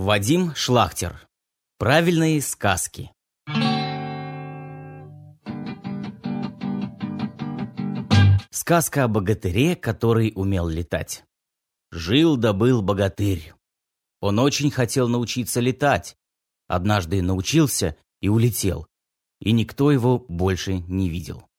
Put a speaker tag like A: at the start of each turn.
A: Вадим Шлахтер. Правильные сказки. Сказка о богатыре, который умел летать. Жил да был богатырь. Он очень хотел научиться летать. Однажды научился и улетел, и никто его больше не видел.